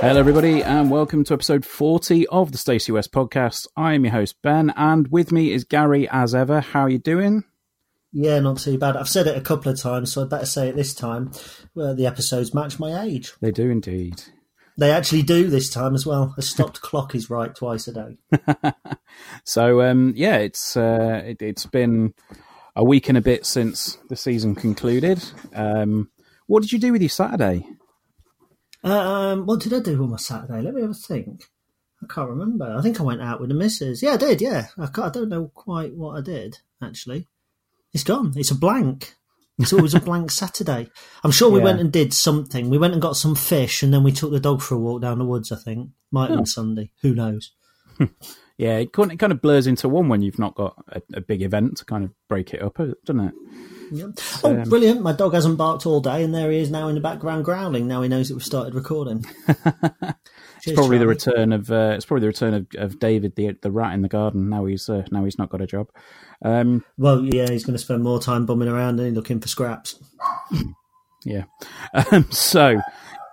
Hello, everybody, and welcome to episode 40 of the Stacey West podcast. I am your host, Ben, and with me is Gary as ever. How are you doing? Yeah, not too bad. I've said it a couple of times, so I'd better say it this time. Well, the episodes match my age. They do indeed. They actually do this time as well. A stopped clock is right twice a day. So, um, yeah, it's uh, it, it's been a week and a bit since the season concluded. Um, what did you do with your Saturday? Um, what did I do on my Saturday? Let me have a think. I can't remember. I think I went out with the missus. Yeah, I did. Yeah, I, I don't know quite what I did actually. It's gone. It's a blank. It's always a blank Saturday. I'm sure we Yeah. went and did something. We went and got some fish, and then we took the dog for a walk down the woods. I think might have Oh. Sunday. Who knows? Yeah, it kind, it kind of blurs into one when you've not got a, a big event to kind of break it up, doesn't it? Yeah. Oh, um, brilliant! My dog hasn't barked all day, and there he is now in the background growling. Now he knows that we've started recording. It's Cheers, probably the return of uh, it's probably the return of, of David the the rat in the garden. Now he's uh, now he's not got a job. Um, Well, yeah, he's going to spend more time bumming around and looking for scraps. Yeah. Um, so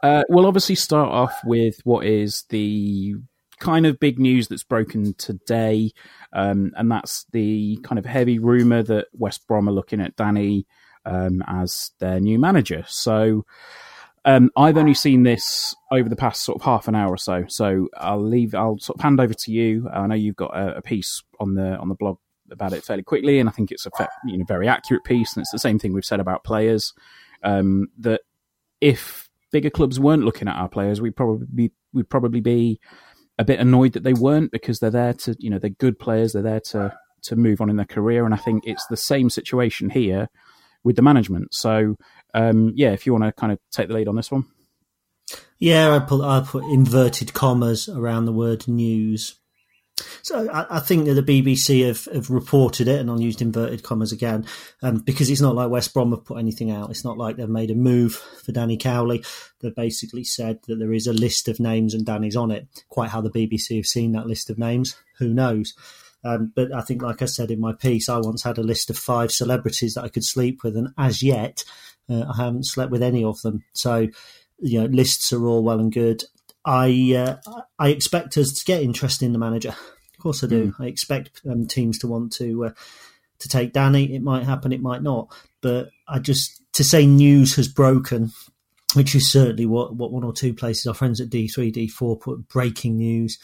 uh, we'll obviously start off with what is the kind of big news that's broken today, um, and that's the kind of heavy rumor that West Brom are looking at Danny um, as their new manager. So. Um, I've only seen this over the past sort of half an hour or so, so I'll leave. I'll sort of hand over to you. I know you've got a, a piece on the on the blog about it fairly quickly, and I think it's a fa- you know very accurate piece, and it's the same thing we've said about players. Um, that if bigger clubs weren't looking at our players, we'd probably be, we'd probably be a bit annoyed that they weren't because they're there to you know they're good players, they're there to to move on in their career, and I think it's the same situation here with the management. So um, yeah, if you want to kind of take the lead on this one. Yeah, I put I put inverted commas around the word news. So I, I think that the BBC have, have reported it, and I'll use inverted commas again, um, because it's not like West Brom have put anything out. It's not like they've made a move for Danny Cowley. They've basically said that there is a list of names and Danny's on it. Quite how the BBC have seen that list of names, who knows? Um, but I think, like I said in my piece, I once had a list of five celebrities that I could sleep with, and as yet, uh, I haven't slept with any of them. So, you know, lists are all well and good. I uh, I expect us to get interest in the manager. Of course, I do. I expect um, teams to want to uh, to take Danny. It might happen, it might not. But I just to say news has broken, which is certainly what, what one or two places our friends at D three D four put breaking news.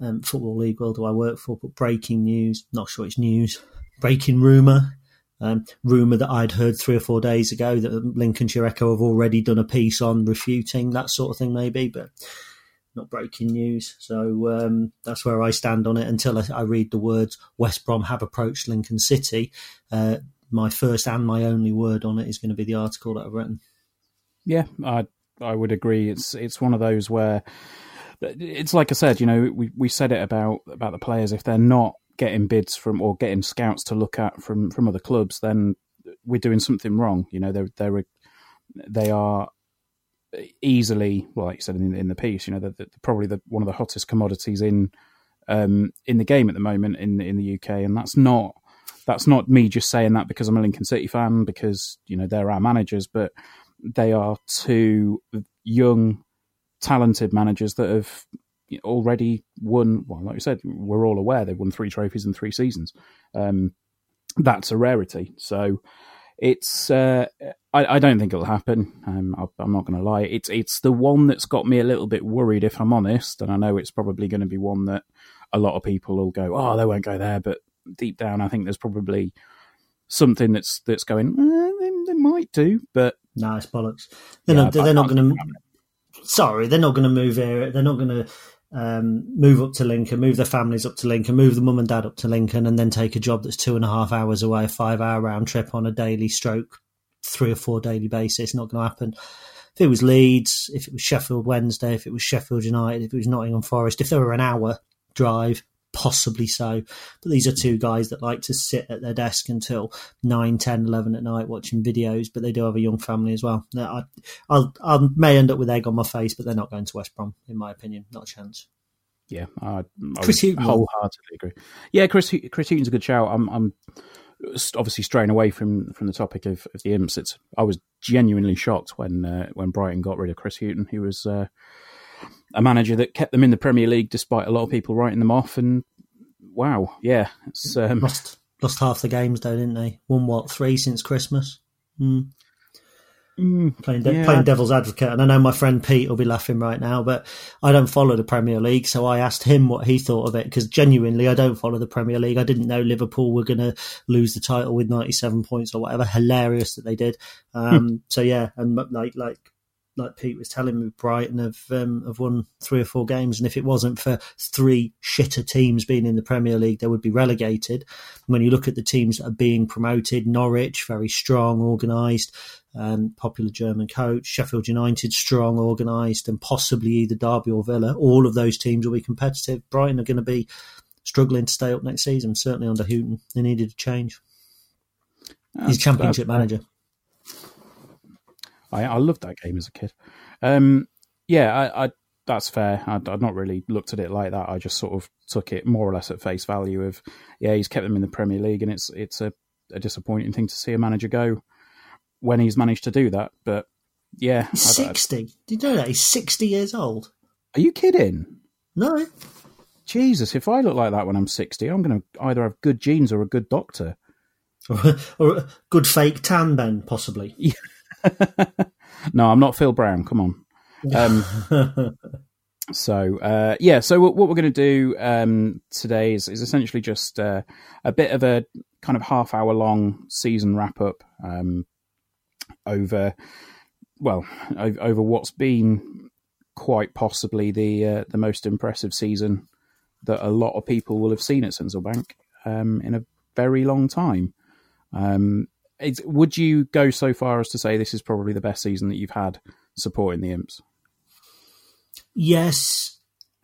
Um, Football League World, do I work for? but breaking news. Not sure it's news. Breaking rumor. Um, rumor that I'd heard three or four days ago that Lincolnshire Echo have already done a piece on refuting that sort of thing, maybe, but not breaking news. So um, that's where I stand on it until I, I read the words West Brom have approached Lincoln City. Uh, my first and my only word on it is going to be the article that I've written. Yeah, I I would agree. It's it's one of those where it's like I said, you know, we, we said it about about the players. If they're not getting bids from or getting scouts to look at from from other clubs, then we're doing something wrong. You know, they're they're they are easily, well, like you said in, in the piece, you know, they're, probably the, one of the hottest commodities in um, in the game at the moment in in the UK, and that's not that's not me just saying that because I'm a Lincoln City fan because you know they're our managers, but they are two young, talented managers that have already won. Well, like you said, we're all aware they've won three trophies in three seasons. Um, that's a rarity. So it's uh, I, I, don't think it'll happen. Um, I, am not going to lie. It's it's the one that's got me a little bit worried, if I'm honest. And I know it's probably going to be one that a lot of people will go, "Oh, they won't go there." But deep down, I think there's probably something that's that's going. Eh, they, they, might do, but no, it's bollocks. They're yeah, not. They're not going to. Sorry, they're not going to move here. They're not going to um, move up to Lincoln, move their families up to Lincoln, move the mum and dad up to Lincoln, and then take a job that's two and a half hours away, a five hour round trip on a daily stroke, three or four daily basis. Not going to happen. If it was Leeds, if it was Sheffield Wednesday, if it was Sheffield United, if it was Nottingham Forest, if they were an hour drive, possibly so. But these are two guys that like to sit at their desk until 9, 10, 11 at night watching videos, but they do have a young family as well. I, I'll, I may end up with egg on my face, but they're not going to West Brom, in my opinion. Not a chance. Yeah, I, I Chris Hughton. wholeheartedly agree. Yeah, Chris Chris Hughton's a good shout. I'm, I'm obviously straying away from, from the topic of, of the imps. It's I was genuinely shocked when uh, when Brighton got rid of Chris Hughton. He was uh, a manager that kept them in the Premier League despite a lot of people writing them off. And wow, yeah, it's um, lost lost half the games though, didn't they? Won what three since Christmas? Mm. Mm, playing, de- yeah. playing devil's advocate, and I know my friend Pete will be laughing right now, but I don't follow the Premier League, so I asked him what he thought of it because genuinely, I don't follow the Premier League. I didn't know Liverpool were going to lose the title with ninety-seven points or whatever. Hilarious that they did. Um, so yeah, and like like like Pete was telling me, Brighton have um, have won three or four games, and if it wasn't for three shitter teams being in the Premier League, they would be relegated. When you look at the teams that are being promoted, Norwich very strong, organised, um, popular German coach, Sheffield United strong, organised, and possibly either Derby or Villa. All of those teams will be competitive. Brighton are going to be struggling to stay up next season. Certainly under Hughton, they needed a change. He's championship manager. I, I loved that game as a kid. Um, yeah, I, I, that's fair. I'd, I'd, not really looked at it like that. I just sort of took it more or less at face value. Of yeah, he's kept them in the Premier League, and it's it's a, a disappointing thing to see a manager go when he's managed to do that. But yeah, he's sixty. Did you know that he's sixty years old? Are you kidding? No. Jesus, if I look like that when I'm sixty, I'm going to either have good genes or a good doctor, or a good fake tan, Ben, possibly. Yeah. no, I'm not Phil Brown. Come on. Um, so uh, yeah, so what, we're going to do um, today is, is essentially just uh, a bit of a kind of half hour long season wrap up um, over well over what's been quite possibly the uh, the most impressive season that a lot of people will have seen at Sincil Bank um, in a very long time. Um, would you go so far as to say this is probably the best season that you've had supporting the Imps? Yes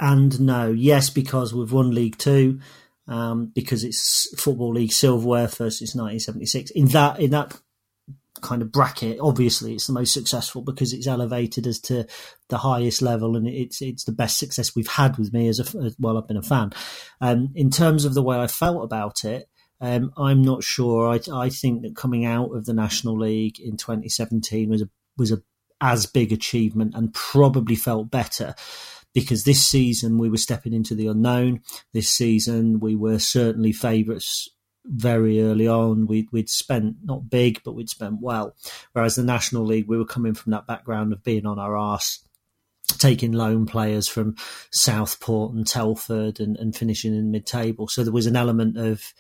and no. Yes, because we've won League Two, um, because it's Football League Silverware versus 1976. In that in that kind of bracket, obviously it's the most successful because it's elevated as to the highest level, and it's it's the best success we've had with me as a as, well. I've been a fan. Um, in terms of the way I felt about it, um, I'm not sure. I, I think that coming out of the National League in 2017 was a was a as big achievement and probably felt better because this season we were stepping into the unknown. This season we were certainly favourites very early on. We'd, we'd spent not big, but we'd spent well. Whereas the National League, we were coming from that background of being on our arse taking loan players from Southport and Telford and, and finishing in mid table. So there was an element of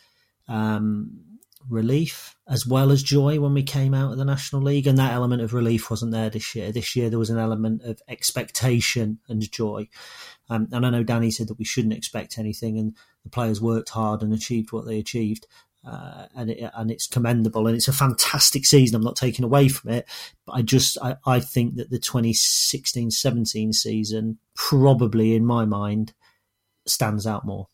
um, relief as well as joy when we came out of the National League, and that element of relief wasn't there this year. This year there was an element of expectation and joy. Um, and I know Danny said that we shouldn't expect anything, and the players worked hard and achieved what they achieved. Uh, and it, and it's commendable and it's a fantastic season. I'm not taking away from it, but I just I, I think that the 2016-17 season probably in my mind stands out more.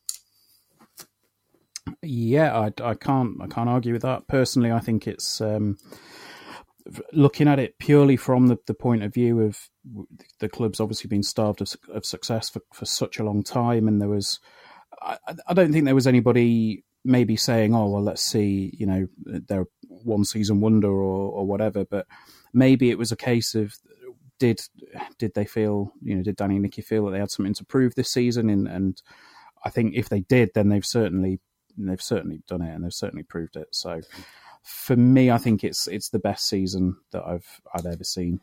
Yeah, I, I can't I can't argue with that. Personally, I think it's um, looking at it purely from the, the point of view of the club's obviously been starved of, of success for, for such a long time, and there was, I, I don't think there was anybody maybe saying, "Oh, well, let's see," you know, they're one season wonder or or whatever. But maybe it was a case of did did they feel, you know, did Danny and Nicky feel that they had something to prove this season? And and I think if they did, then they've certainly they've certainly done it and they've certainly proved it. So for me, I think it's it's the best season that I've I've ever seen.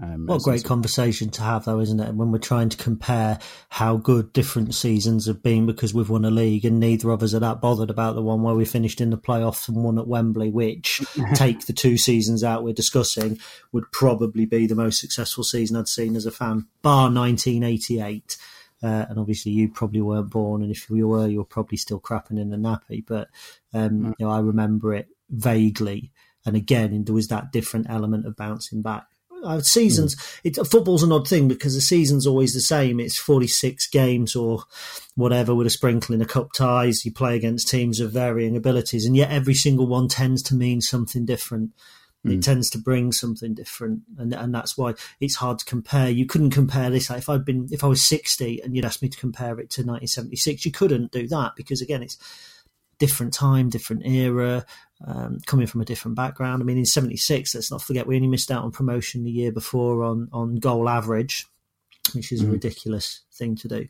Um, what a great conversation to have, though, isn't it? When we're trying to compare how good different seasons have been because we've won a league, and neither of us are that bothered about the one where we finished in the playoffs and won at Wembley, which, take the two seasons out we're discussing, would probably be the most successful season I'd seen as a fan, bar 1988. Uh, and obviously, you probably weren't born, and if you were, you were probably still crapping in a nappy. But um, mm. you know, I remember it vaguely, and again, there was that different element of bouncing back uh, seasons. Mm. It, football's an odd thing because the season's always the same. It's 46 games or whatever with a sprinkling of cup ties. You play against teams of varying abilities, and yet every single one tends to mean something different. Mm. It tends to bring something different, and and that's why it's hard to compare. You couldn't compare this. Like if I'd been, if I was 60 and you'd asked me to compare it to 1976, you couldn't do that because again, it's different time, different era, um, coming from a different background. I mean, in '76, let's not forget we only missed out on promotion the year before on on goal average, which is mm. a ridiculous thing to do.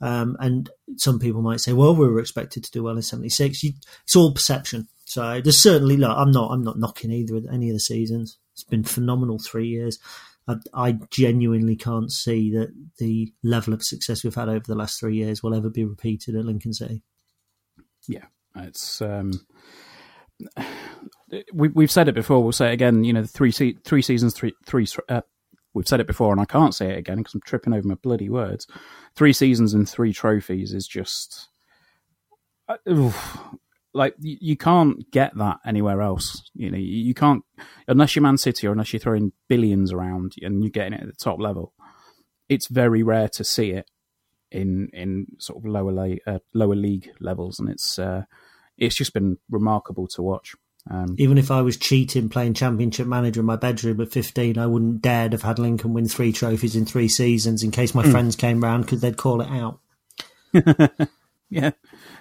Um, and some people might say, "Well, we were expected to do well in '76." It's all perception. So there's certainly look. I'm not. I'm not knocking either of any of the seasons. It's been phenomenal three years. I, I genuinely can't see that the level of success we've had over the last three years will ever be repeated at Lincoln City. Yeah, it's um, we, we've said it before. We'll say it again. You know, three se- three seasons, three three. Uh, we've said it before, and I can't say it again because I'm tripping over my bloody words. Three seasons and three trophies is just uh, like you, you, can't get that anywhere else. You know, you, you, can't unless you're Man City or unless you're throwing billions around and you're getting it at the top level. It's very rare to see it in in sort of lower la- uh, lower league levels, and it's uh, it's just been remarkable to watch. Um, Even if I was cheating playing Championship Manager in my bedroom at 15, I wouldn't dare have had Lincoln win three trophies in three seasons in case my mm. friends came round because they'd call it out. yeah,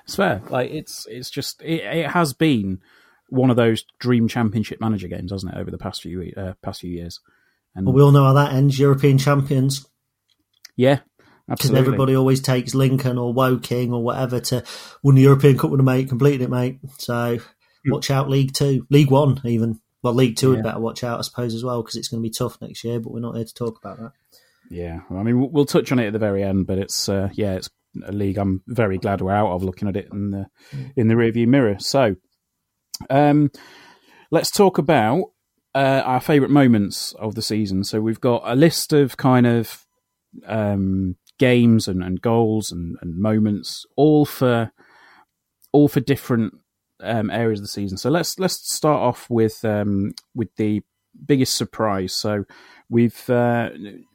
it's fair. Like it's it's just it, it, has been one of those dream Championship Manager games, hasn't it, over the past few uh, past few years? And well, we all know how that ends. European champions. Yeah, because everybody always takes Lincoln or Woking or whatever to win the European Cup with a mate, completed it, mate. So mm. watch out, League Two, League One, even. Well, League Two yeah. would better watch out, I suppose, as well, because it's going to be tough next year. But we're not here to talk about that. Yeah, I mean, we'll touch on it at the very end, but it's uh, yeah, it's a league I'm very glad we're out of. Looking at it in the mm. in the rearview mirror. So, um, let's talk about uh, our favourite moments of the season. So we've got a list of kind of um, games and, and goals and, and moments, all for all for different um, areas of the season. So let's let's start off with um, with the biggest surprise. So we've uh,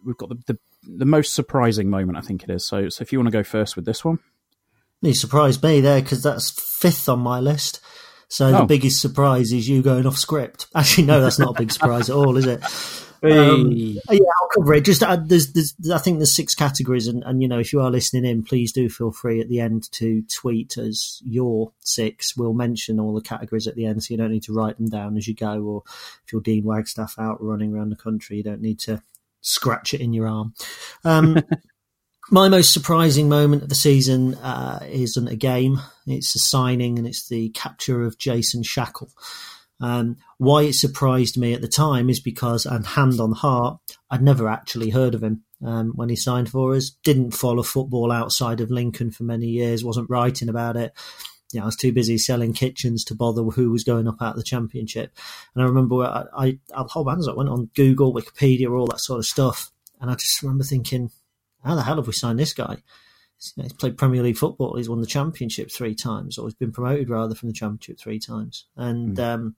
we've got the, the, the most surprising moment, I think it is. So so if you want to go first with this one, you surprised me there because that's fifth on my list. So oh. the biggest surprise is you going off script. Actually, no, that's not a big surprise at all, is it? Um, yeah, I'll cover it. Just uh, there's, there's, I think there's six categories, and, and you know, if you are listening in, please do feel free at the end to tweet as your six. We'll mention all the categories at the end, so you don't need to write them down as you go. Or if you're Dean Wagstaff out running around the country, you don't need to scratch it in your arm. Um, my most surprising moment of the season uh, isn't a game; it's a signing, and it's the capture of Jason Shackell. Um, why it surprised me at the time is because, and hand on heart, I'd never actually heard of him um, when he signed for us. Didn't follow football outside of Lincoln for many years. wasn't writing about it. You know, I was too busy selling kitchens to bother who was going up out of the championship. And I remember I, I, I whole hands I went on Google, Wikipedia, all that sort of stuff, and I just remember thinking, how the hell have we signed this guy? he's played Premier League football. He's won the Championship three times, or he's been promoted rather from the Championship three times. And mm. um,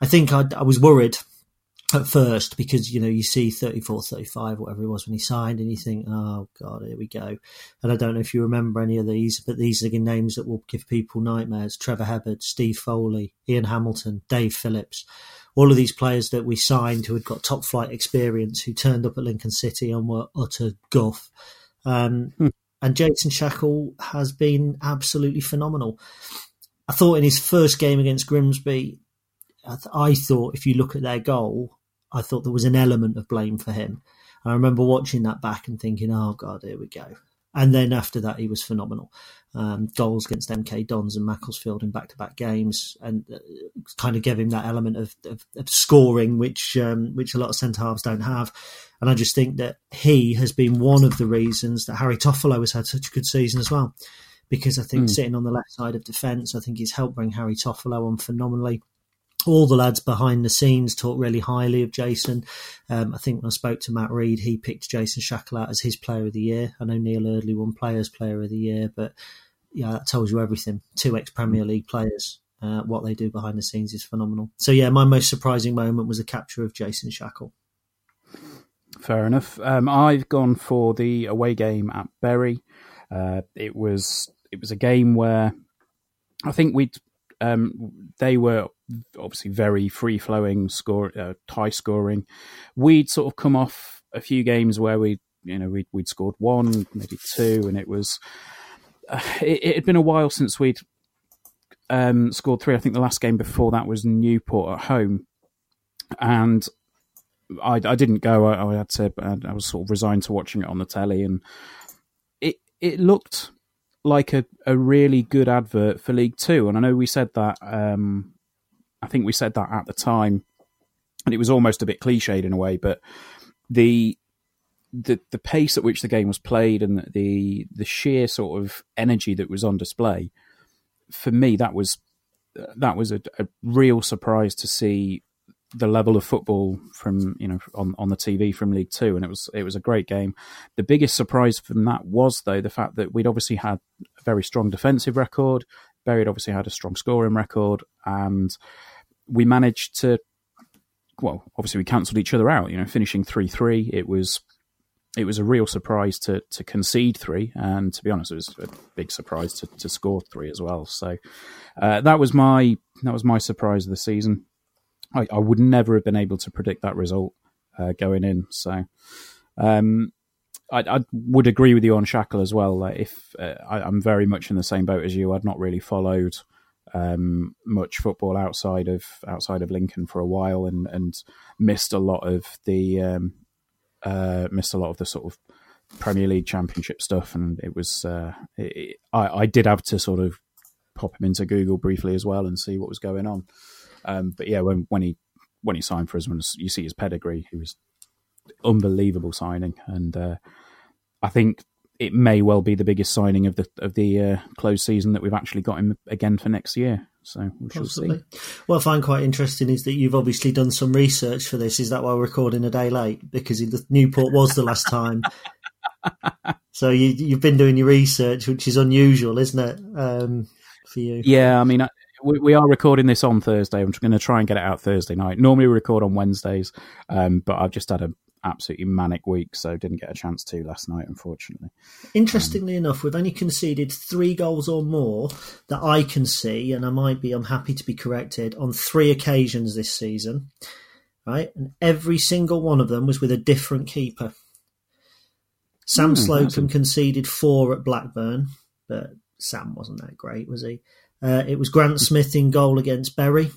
I think I'd, i was worried at first because you know you see 34, 35, whatever it was when he signed, and you think, oh god, here we go. And I don't know if you remember any of these, but these are the names that will give people nightmares: Trevor Hebberd, Steve Foley, Ian Hamilton, Dave Phillips all of these players that we signed who had got top flight experience, who turned up at Lincoln City and were utter guff. Um, hmm. And Jason Shackell has been absolutely phenomenal. I thought in his first game against Grimsby, I, th- I thought if you look at their goal, I thought there was an element of blame for him. And I remember watching that back and thinking, oh, God, here we go. And then after that, he was phenomenal. Um, goals against MK Dons and Macclesfield in back to back games, and uh, kind of gave him that element of, of, of scoring, which um, which a lot of centre halves don't have. And I just think that he has been one of the reasons that Harry Toffolo has had such a good season as well. Because I think mm. sitting on the left side of defence, I think he's helped bring Harry Toffolo on phenomenally all the lads behind the scenes talk really highly of Jason. Um, I think when I spoke to Matt Rhead, he picked Jason Shackell out as his player of the year. I know Neil Eardley won Players Player of the Year, but yeah, that tells you everything. Two ex Premier League players, uh, what they do behind the scenes is phenomenal. So yeah, my most surprising moment was the capture of Jason Shackell. Fair enough. Um, I've gone for the away game at Bury. Uh, it was it was a game where I think we'd um, they were obviously very free flowing, score uh, high scoring. We'd sort of come off a few games where we, you know, we'd, we'd scored one, maybe two, and it was. Uh, it, it, had been a while since we'd um, scored three. I think the last game before that was Newport at home, and I, I didn't go. I, I, had to. I was sort of resigned to watching it on the telly, and it it looked like a, a really good advert for League Two. And I know we said that. Um, I think we said that at the time, and it was almost a bit cliched in a way. But the the the pace at which the game was played and the the sheer sort of energy that was on display, for me, that was that was a, a real surprise to see the level of football from you know on, on the TV from League Two, and it was it was a great game. The biggest surprise from that was though the fact that we'd obviously had a very strong defensive record. Bury had obviously had a strong scoring record, and we managed to. Well, obviously we cancelled each other out. You know, finishing three three. It was it was a real surprise to to concede three, and to be honest, it was a big surprise to, to score three as well. So uh, that was my that was my surprise of the season. I, I would never have been able to predict that result uh, going in. So um, I, I, would agree with you on Shackell as well. Like if uh, I, am very much in the same boat as you, I'd not really followed um, much football outside of outside of Lincoln for a while, and, and missed a lot of the um, uh, missed a lot of the sort of Premier League Championship stuff, and it was uh, it, I, I did have to sort of pop him into Google briefly as well and see what was going on. Um, but yeah, when when he when he signed for us, when you see his pedigree, he was unbelievable signing, and uh, I think it may well be the biggest signing of the of the uh, closed season that we've actually got him again for next year. So we shall see. What I find quite interesting is that you've obviously done some research for this. Is that why we're recording a day late? Because the Newport was the last time. so you, have been doing your research, which is unusual, isn't it, um, for you? Yeah, I mean, we, we, are recording this on Thursday. I'm going to try and get it out Thursday night. Normally we record on Wednesdays, um, but I've just had an absolutely manic week, so didn't get a chance to last night, unfortunately. Interestingly um, enough, we've only conceded three goals or more that I can see, and I might be, I'm happy to be corrected, on three occasions this season. Right, and every single one of them was with a different keeper. Sam hmm, Slocombe conceded four at Blackburn, but Sam wasn't that great, was he? Uh, it was Grant Smith in goal against Bury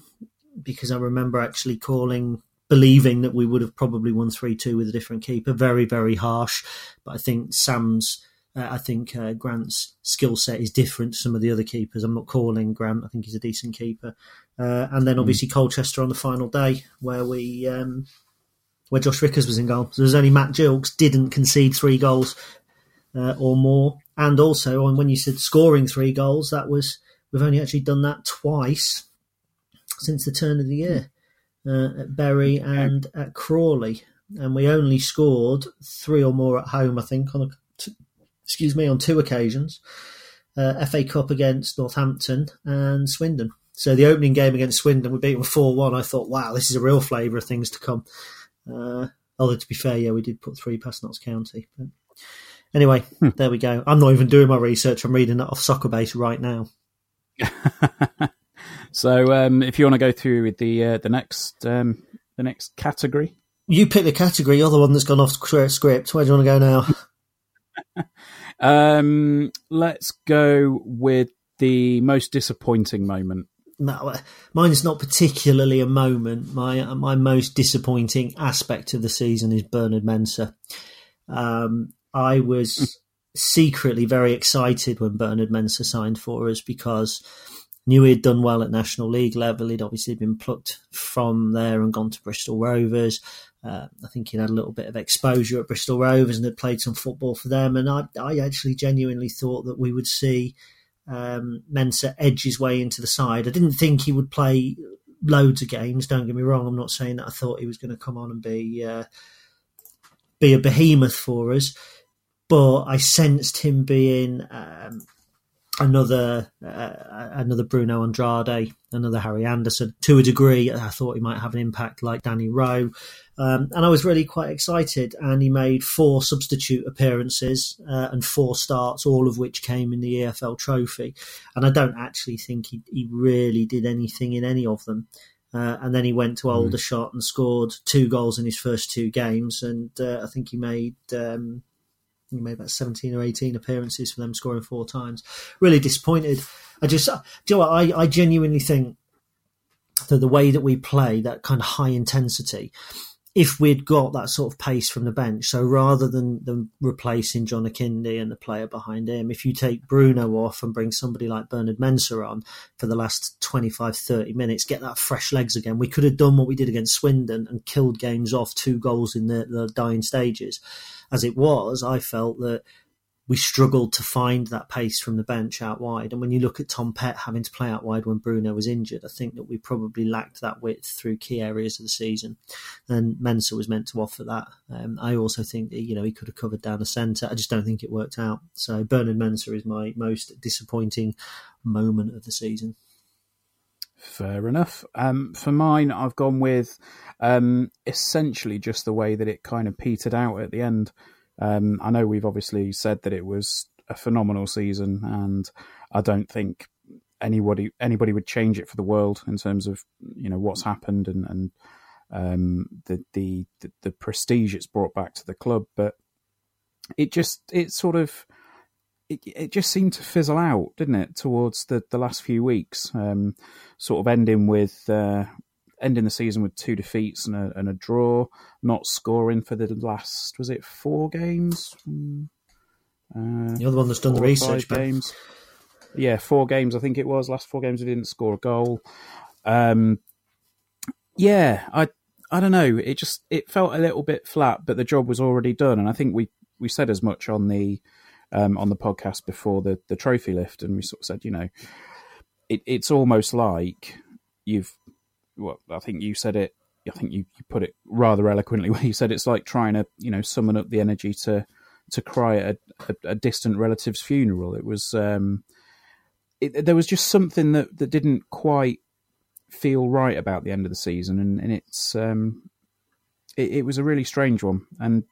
because I remember actually calling, believing that we would have probably won 3 2 with a different keeper. Very, very harsh. But I think Sam's, uh, I think uh, Grant's skill set is different to some of the other keepers. I'm not calling Grant, I think he's a decent keeper. Uh, and then obviously mm. Colchester on the final day where we. Um, where Josh Vickers was in goal. So there's only Matt Gilks didn't concede three goals uh, or more. And also, when you said scoring three goals, that was We've only actually done that twice since the turn of the year at Bury and at Crawley, and we only scored three or more at home. I think on a, t- excuse me on two occasions. Uh, FA Cup against Northampton and Swindon. So the opening game against Swindon, we beat them four one. I thought, wow, this is a real flavour of things to come. Uh, although to be fair, yeah, we did put three past Notts County. But anyway, hmm. there we go. I'm not even doing my research. I'm reading it off Soccer Base right now. So, um, if you want to go through with the uh, the next um, the next category, you pick the category. You're the one that's gone off script. Where do you want to go now? um, let's go with the most disappointing moment. No, mine's not particularly a moment. My my most disappointing aspect of the season is Bernard Mensah. Um, I was secretly very excited when Bernard Mensah signed for us because knew he'd done well at National League level. He'd obviously been plucked from there and gone to Bristol Rovers. Uh, I think he'd had a little bit of exposure at Bristol Rovers and had played some football for them. And I, I actually genuinely thought that we would see um, edge his way into the side. I didn't think he would play loads of games. Don't get me wrong. I'm not saying that I thought he was going to come on and be uh, be a behemoth for us, but I sensed him being um, another uh, another Bruno Andrade, another Harry Anderson. To a degree, I thought he might have an impact like Danny Rowe, um, and I was really quite excited. And he made four substitute appearances uh, and four starts, all of which came in the EFL Trophy. And I don't actually think he, he really did anything in any of them. Uh, and then he went to mm. Aldershot and scored two goals in his first two games. And uh, I think he made um, he made about 17 or 18 appearances for them, scoring four times. Really disappointed. I just, uh, do you know? I, I genuinely think that the way that we play, that kind of high intensity, if we'd got that sort of pace from the bench, so rather than, than replacing John Akinde and the player behind him, if you take Bruno off and bring somebody like Bernard Mensah on for the last 25, 30 minutes, get that fresh legs again, we could have done what we did against Swindon and killed games off two goals in the, the dying stages. As it was, I felt that we struggled to find that pace from the bench out wide. And when you look at Tom Pett having to play out wide when Bruno was injured, I think that we probably lacked that width through key areas of the season. And Mensah was meant to offer that. Um, I also think that, you know, he could have covered down the centre. I just don't think it worked out. So Bernard Mensah is my most disappointing moment of the season. Fair enough. Um, for mine, I've gone with um, essentially just the way that it kind of petered out at the end. Um, I know we've obviously said that it was a phenomenal season, and I don't think anybody anybody would change it for the world in terms of you know what's happened and and um, the, the the prestige it's brought back to the club. But it just it sort of it, it just seemed to fizzle out, didn't it, towards the, the last few weeks? Um, sort of ending with uh, ending the season with two defeats and a, and a draw, not scoring for the last was it four games? Uh, You're the one that's done the research. Games. Yeah, four games. I think it was last four games. We didn't score a goal. Um, yeah, I I don't know. It just it felt a little bit flat, but the job was already done, and I think we we said as much on the um, on the podcast before the the trophy lift, and we sort of said, you know, it, it's almost like you've well, I think you said it. I think you, you put it rather eloquently when you said it's like trying to you know summon up the energy to to cry at a, a, a distant relative's funeral. It was um, it, there was just something that, that didn't quite feel right about the end of the season, and, and it's um, it, it, was a really strange one, and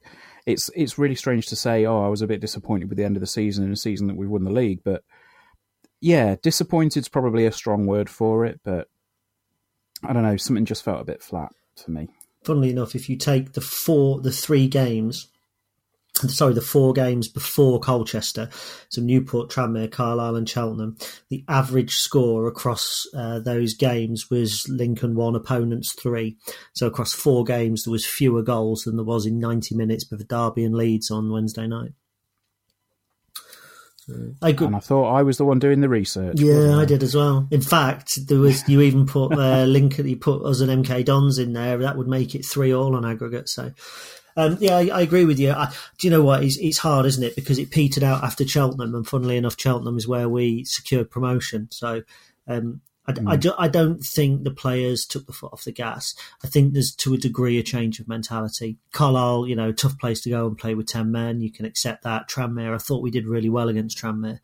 it's it's really strange to say, oh, I was a bit disappointed with the end of the season in a season that we won the league, but yeah, disappointed's probably a strong word for it, but I don't know, something just felt a bit flat for me. Funnily enough, if you take the four, the three games, sorry, the four games before Colchester, so Newport, Tranmere, Carlisle, and Cheltenham, the average score across uh, those games was Lincoln one, opponents three. So across four games, there was fewer goals than there was in 90 minutes for Derby and Leeds on Wednesday night. I could, and I thought I was the one doing the research. Yeah, I? I? did as well. In fact, there was you even put uh, link you put us and MK Dons in there. That would make it three all on aggregate. So, um, yeah, I, I, agree with you. I, do you know what? It's, it's, hard, isn't it? Because it petered out after Cheltenham, and funnily enough, Cheltenham is where we secured promotion. So, um, I, mm. I, do, I, don't think the players took the foot off the gas. I think there's to a degree a change of mentality. Carlisle, you know, tough place to go and play with 10 men. You can accept that. Tranmere, I thought we did really well against Tranmere.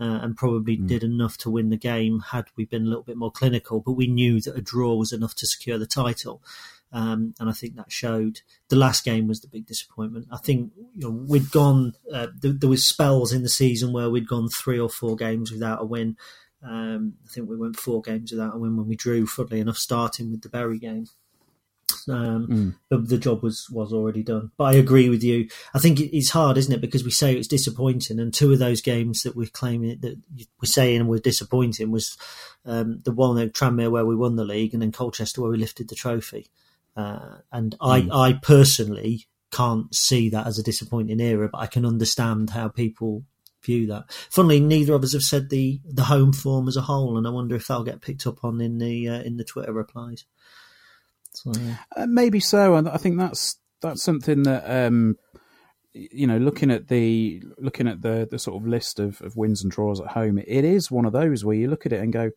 Uh, and probably mm. did enough to win the game had we been a little bit more clinical. But we knew that a draw was enough to secure the title. Um, and I think that showed. The last game was the big disappointment. I think you know, we'd gone. Uh, there, there was spells in the season where we'd gone three or four games without a win, Um, I think we went four games without a win when we drew, funnily enough, starting with the Bury game. Um, mm. the, the, job was was already done. But I agree with you. I think it's hard, isn't it? Because we say it's disappointing, and two of those games that we're claiming that we're saying were disappointing was um, the one at Tranmere where we won the league, and then Colchester where we lifted the trophy. Uh, and mm. I, I personally can't see that as a disappointing era, but I can understand how people view that. Funnily, neither of us have said the the home form as a whole, and I wonder if that'll get picked up on in the uh, in the Twitter replies. So, uh, maybe so, and I think that's that's something that um, you know, looking at the looking at the the sort of list of, of wins and draws at home, it is one of those where you look at it and go,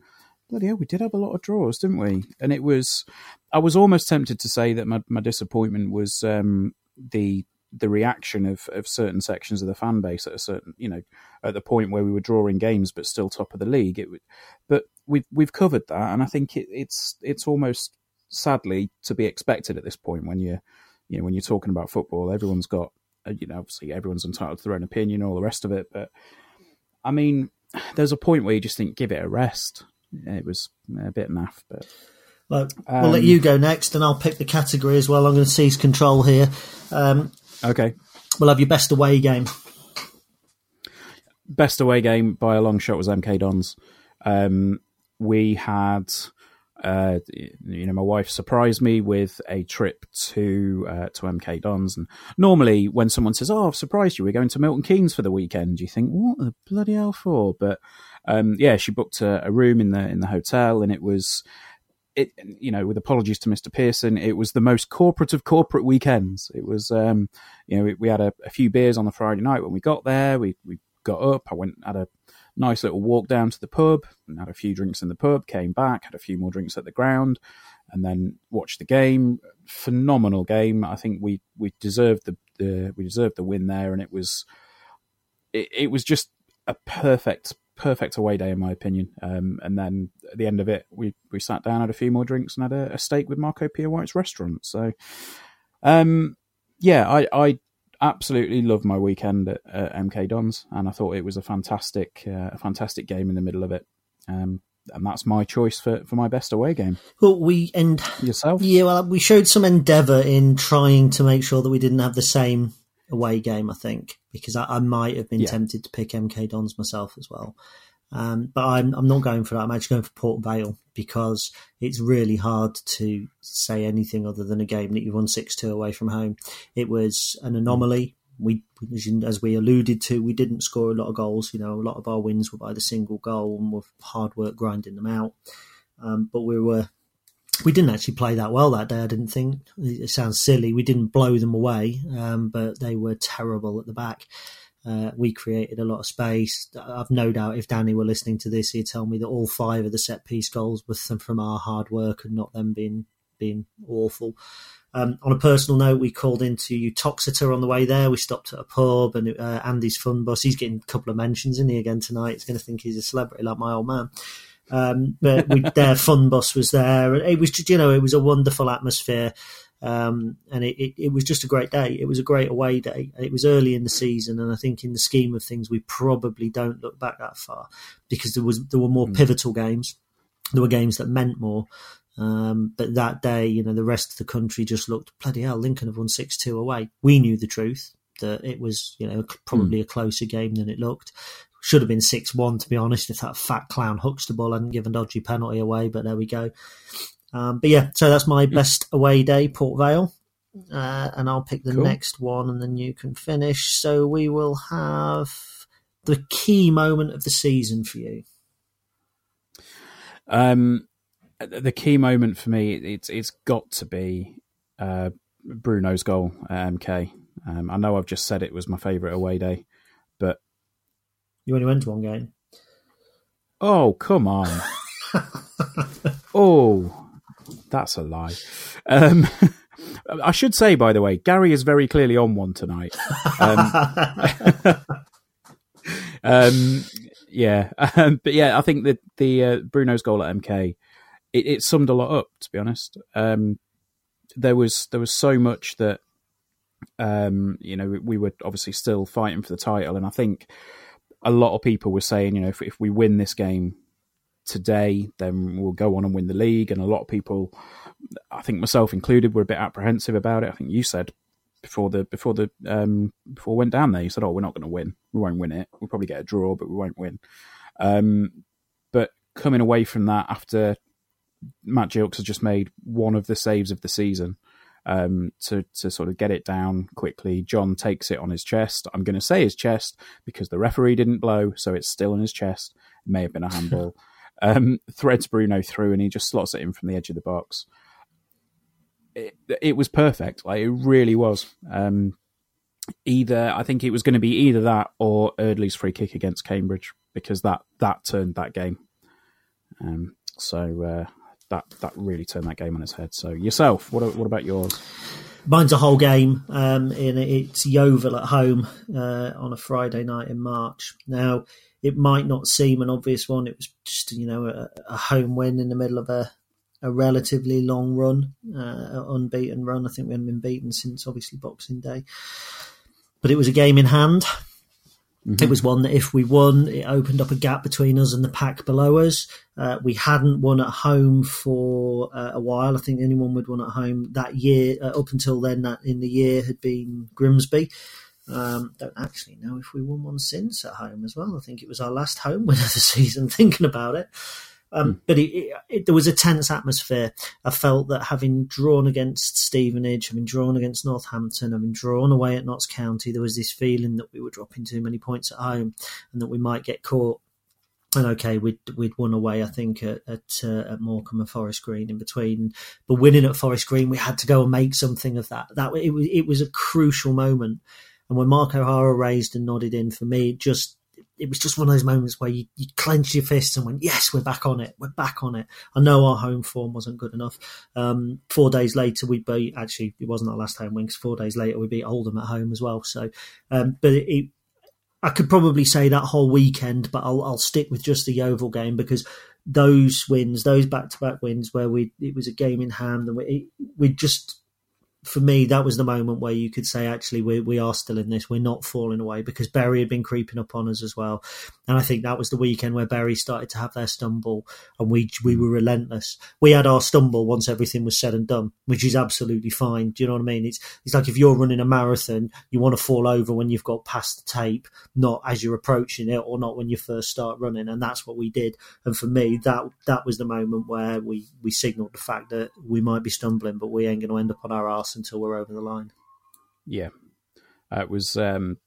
bloody hell, we did have a lot of draws, didn't we? And it was, I was almost tempted to say that my, my disappointment was um, the the reaction of, of certain sections of the fan base at a certain, you know, at the point where we were drawing games but still top of the league. It, would, but we've we've covered that, and I think it, it's it's almost sadly to be expected at this point when you're you know when you're talking about football everyone's got uh, you know obviously everyone's entitled to their own opinion all the rest of it but i mean there's a point where you just think give it a rest it was a bit naff but well, um, we'll let you go next and i'll pick the category as well i'm going to seize control here um, okay we'll have your best away game best away game by a long shot was mk dons um, we had uh, you know, my wife surprised me with a trip to uh, to MK Dons. And normally, when someone says, "Oh, I've surprised you, we're going to Milton Keynes for the weekend," you think, "What the bloody hell for?" But um, yeah, she booked a, a, room in the in the hotel, and it was. It, you know, with apologies to Mr. Pearson, it was the most corporate of corporate weekends. It was, um, you know, we, we had a, a, few beers on the Friday night when we got there. We we got up. I went had a nice little walk down to the pub and had a few drinks in the pub, came back, had a few more drinks at the ground, and then watched the game. Phenomenal game. I think we we deserved the, the we deserved the win there, and it was it, it was just a perfect perfect away day in my opinion. Um, and then at the end of it, we we sat down, had a few more drinks, and had a, a steak with Marco Pierre White's restaurant. So, um, yeah, I I absolutely loved my weekend at, at, MK Dons, and I thought it was a fantastic, uh, a fantastic game in the middle of it. Um, and that's my choice for, for my best away game. Well, we and yourself, yeah. Well, we showed some endeavour in trying to make sure that we didn't have the same away game. I think because I, I might have been yeah. tempted to pick MK Dons myself as well. Um, but I'm I'm not going for that. I'm actually going for Port Vale because it's really hard to say anything other than a game that you won six two away from home. It was an anomaly. We, as we alluded to, we didn't score a lot of goals. You know, a lot of our wins were by the single goal and with hard work grinding them out. Um, but we were we didn't actually play that well that day. I didn't think it sounds silly. We didn't blow them away, um, but they were terrible at the back. Uh, we created a lot of space. I've no doubt if Danny were listening to this, he'd tell me that all five of the set piece goals were from our hard work and not them being being awful. Um, on a personal note, we called into Uttoxeter on the way there. We stopped at a pub and uh, Andy's fun bus. He's getting a couple of mentions in he again tonight. He's going to think he's a celebrity like my old man. Um, but we, their fun bus was there. And it was just, you know, it was a wonderful atmosphere. Um, and it, it, it, was just a great day. It was a great away day. It was early in the season, and I think in the scheme of things, we probably don't look back that far because there was there were more mm. pivotal games. There were games that meant more. Um, but that day, you know, the rest of the country just looked bloody hell. Lincoln have won six two away. We knew the truth that it was, you know, probably mm. a closer game than it looked. Should have been six one to be honest, if that fat clown Huxtable hadn't given dodgy penalty away. But there we go. Um, but yeah, so that's my best away day, Port Vale. Uh, and I'll pick the cool. next one and then you can finish. So we will have the key moment of the season for you. Um, the key moment for me, it's it's got to be uh, Bruno's goal at MK. Um, I know I've just said it was my favourite away day, you only went to one game. Oh come on! oh, that's a lie. Um, I should say, by the way, Gary is very clearly on one tonight. Um, um, yeah, um, but yeah, I think that the uh, Bruno's goal at MK it, it, summed a lot up. To be honest, um, there was there was so much that um, you know we were obviously still fighting for the title, and I think a lot of people were saying, you know, if, if we win this game, today, then we'll go on and win the league. And a lot of people, I think myself included, were a bit apprehensive about it. I think you said before the before the um, before we went down there, you said, "Oh, we're not going to win. We won't win it. We'll probably get a draw, but we won't win." Um, but coming away from that after Matt Gilks has just made one of the saves of the season um, to to sort of get it down quickly. John takes it on his chest. I'm going to say his chest because the referee didn't blow, so it's still on his chest. It may have been a handball. um, threads Bruno through, and he just slots it in from the edge of the box. It, it was perfect. Like it really was. Um, either I think it was going to be either that or Eardley's free kick against Cambridge because that that turned that game. Um, so uh, that that really turned that game on its head. So yourself, what what about yours? Mine's a whole game. Um, in it's Yeovil at home uh, on a Friday night in March. Now it might not seem an obvious one. It was just you know a, a home win in the middle of a a relatively long run, uh, unbeaten run. I think we haven't been beaten since obviously Boxing Day, but it was a game in hand. Mm-hmm. It was one that if we won, it opened up a gap between us and the pack below us. Uh, we hadn't won at home for uh, a while. I think the only one we'd won at home that year, uh, up until then, that in the year had been Grimsby. Um, don't actually know if we won one since at home as well. I think it was our last home win of the season. Thinking about it, um, mm. But it, it, it, there was a tense atmosphere. I felt that having drawn against Stevenage, having drawn against Northampton, having drawn away at Notts County, there was this feeling that we were dropping too many points at home and that we might get caught. And okay, we'd we'd won away, I think, at at, uh, at Morecambe and Forest Green in between. But winning at Forest Green, we had to go and make something of that. That it was it was a crucial moment. And when Mark O'Hara raised and nodded in for me, it just it was just one of those moments where you, you clench your fists and went, yes, we're back on it. We're back on it. I know our home form wasn't good enough. Um, four days later, we beat, actually, it wasn't our last home win because four days later, we beat Oldham at home as well. So, um, but it, it, I could probably say that whole weekend, but I'll, I'll stick with just the Yeovil game because those wins, those back to back wins where we, it was a game in hand and we, we just, for me, that was the moment where you could say, actually, we, we are still in this. We're not falling away because Bury had been creeping up on us as well. And I think that was the weekend where Bury started to have their stumble and we we were relentless. We had our stumble once everything was said and done, which is absolutely fine. Do you know what I mean? It's, it's like if you're running a marathon, you want to fall over when you've got past the tape, not as you're approaching it or not when you first start running. And that's what we did. And for me, that that was the moment where we, we signaled the fact that we might be stumbling, but we ain't going to end up on our arse until we're over the line. Yeah, uh, it was. Um,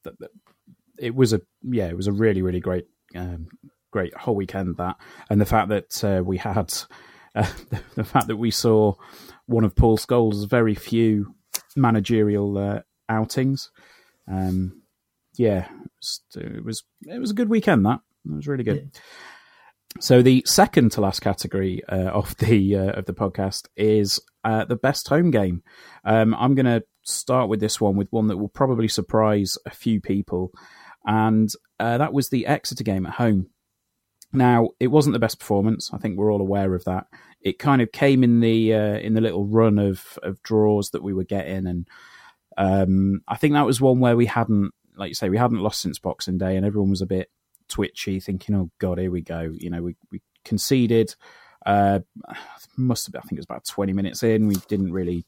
it was a yeah, it was a really really great um, great whole weekend that, and the fact that uh, we had uh, the fact that we saw one of Paul Scholes' very few managerial uh, outings. Um, yeah, it was, it was, it was a good weekend. That it was really good. Yeah. So the second to last category uh, of the uh, of the podcast is uh, the best home game. Um, I'm going to start with this one with one that will probably surprise a few people, and uh, that was the Exeter game at home. Now it wasn't the best performance. I think we're all aware of that. It kind of came in the uh, in the little run of of draws that we were getting, and um, I think that was one where we hadn't, like you say, we hadn't lost since Boxing Day, and everyone was a bit twitchy, thinking, "Oh God, here we go." You know, we we conceded. Uh, must have been, I think it was about twenty minutes in. We didn't really,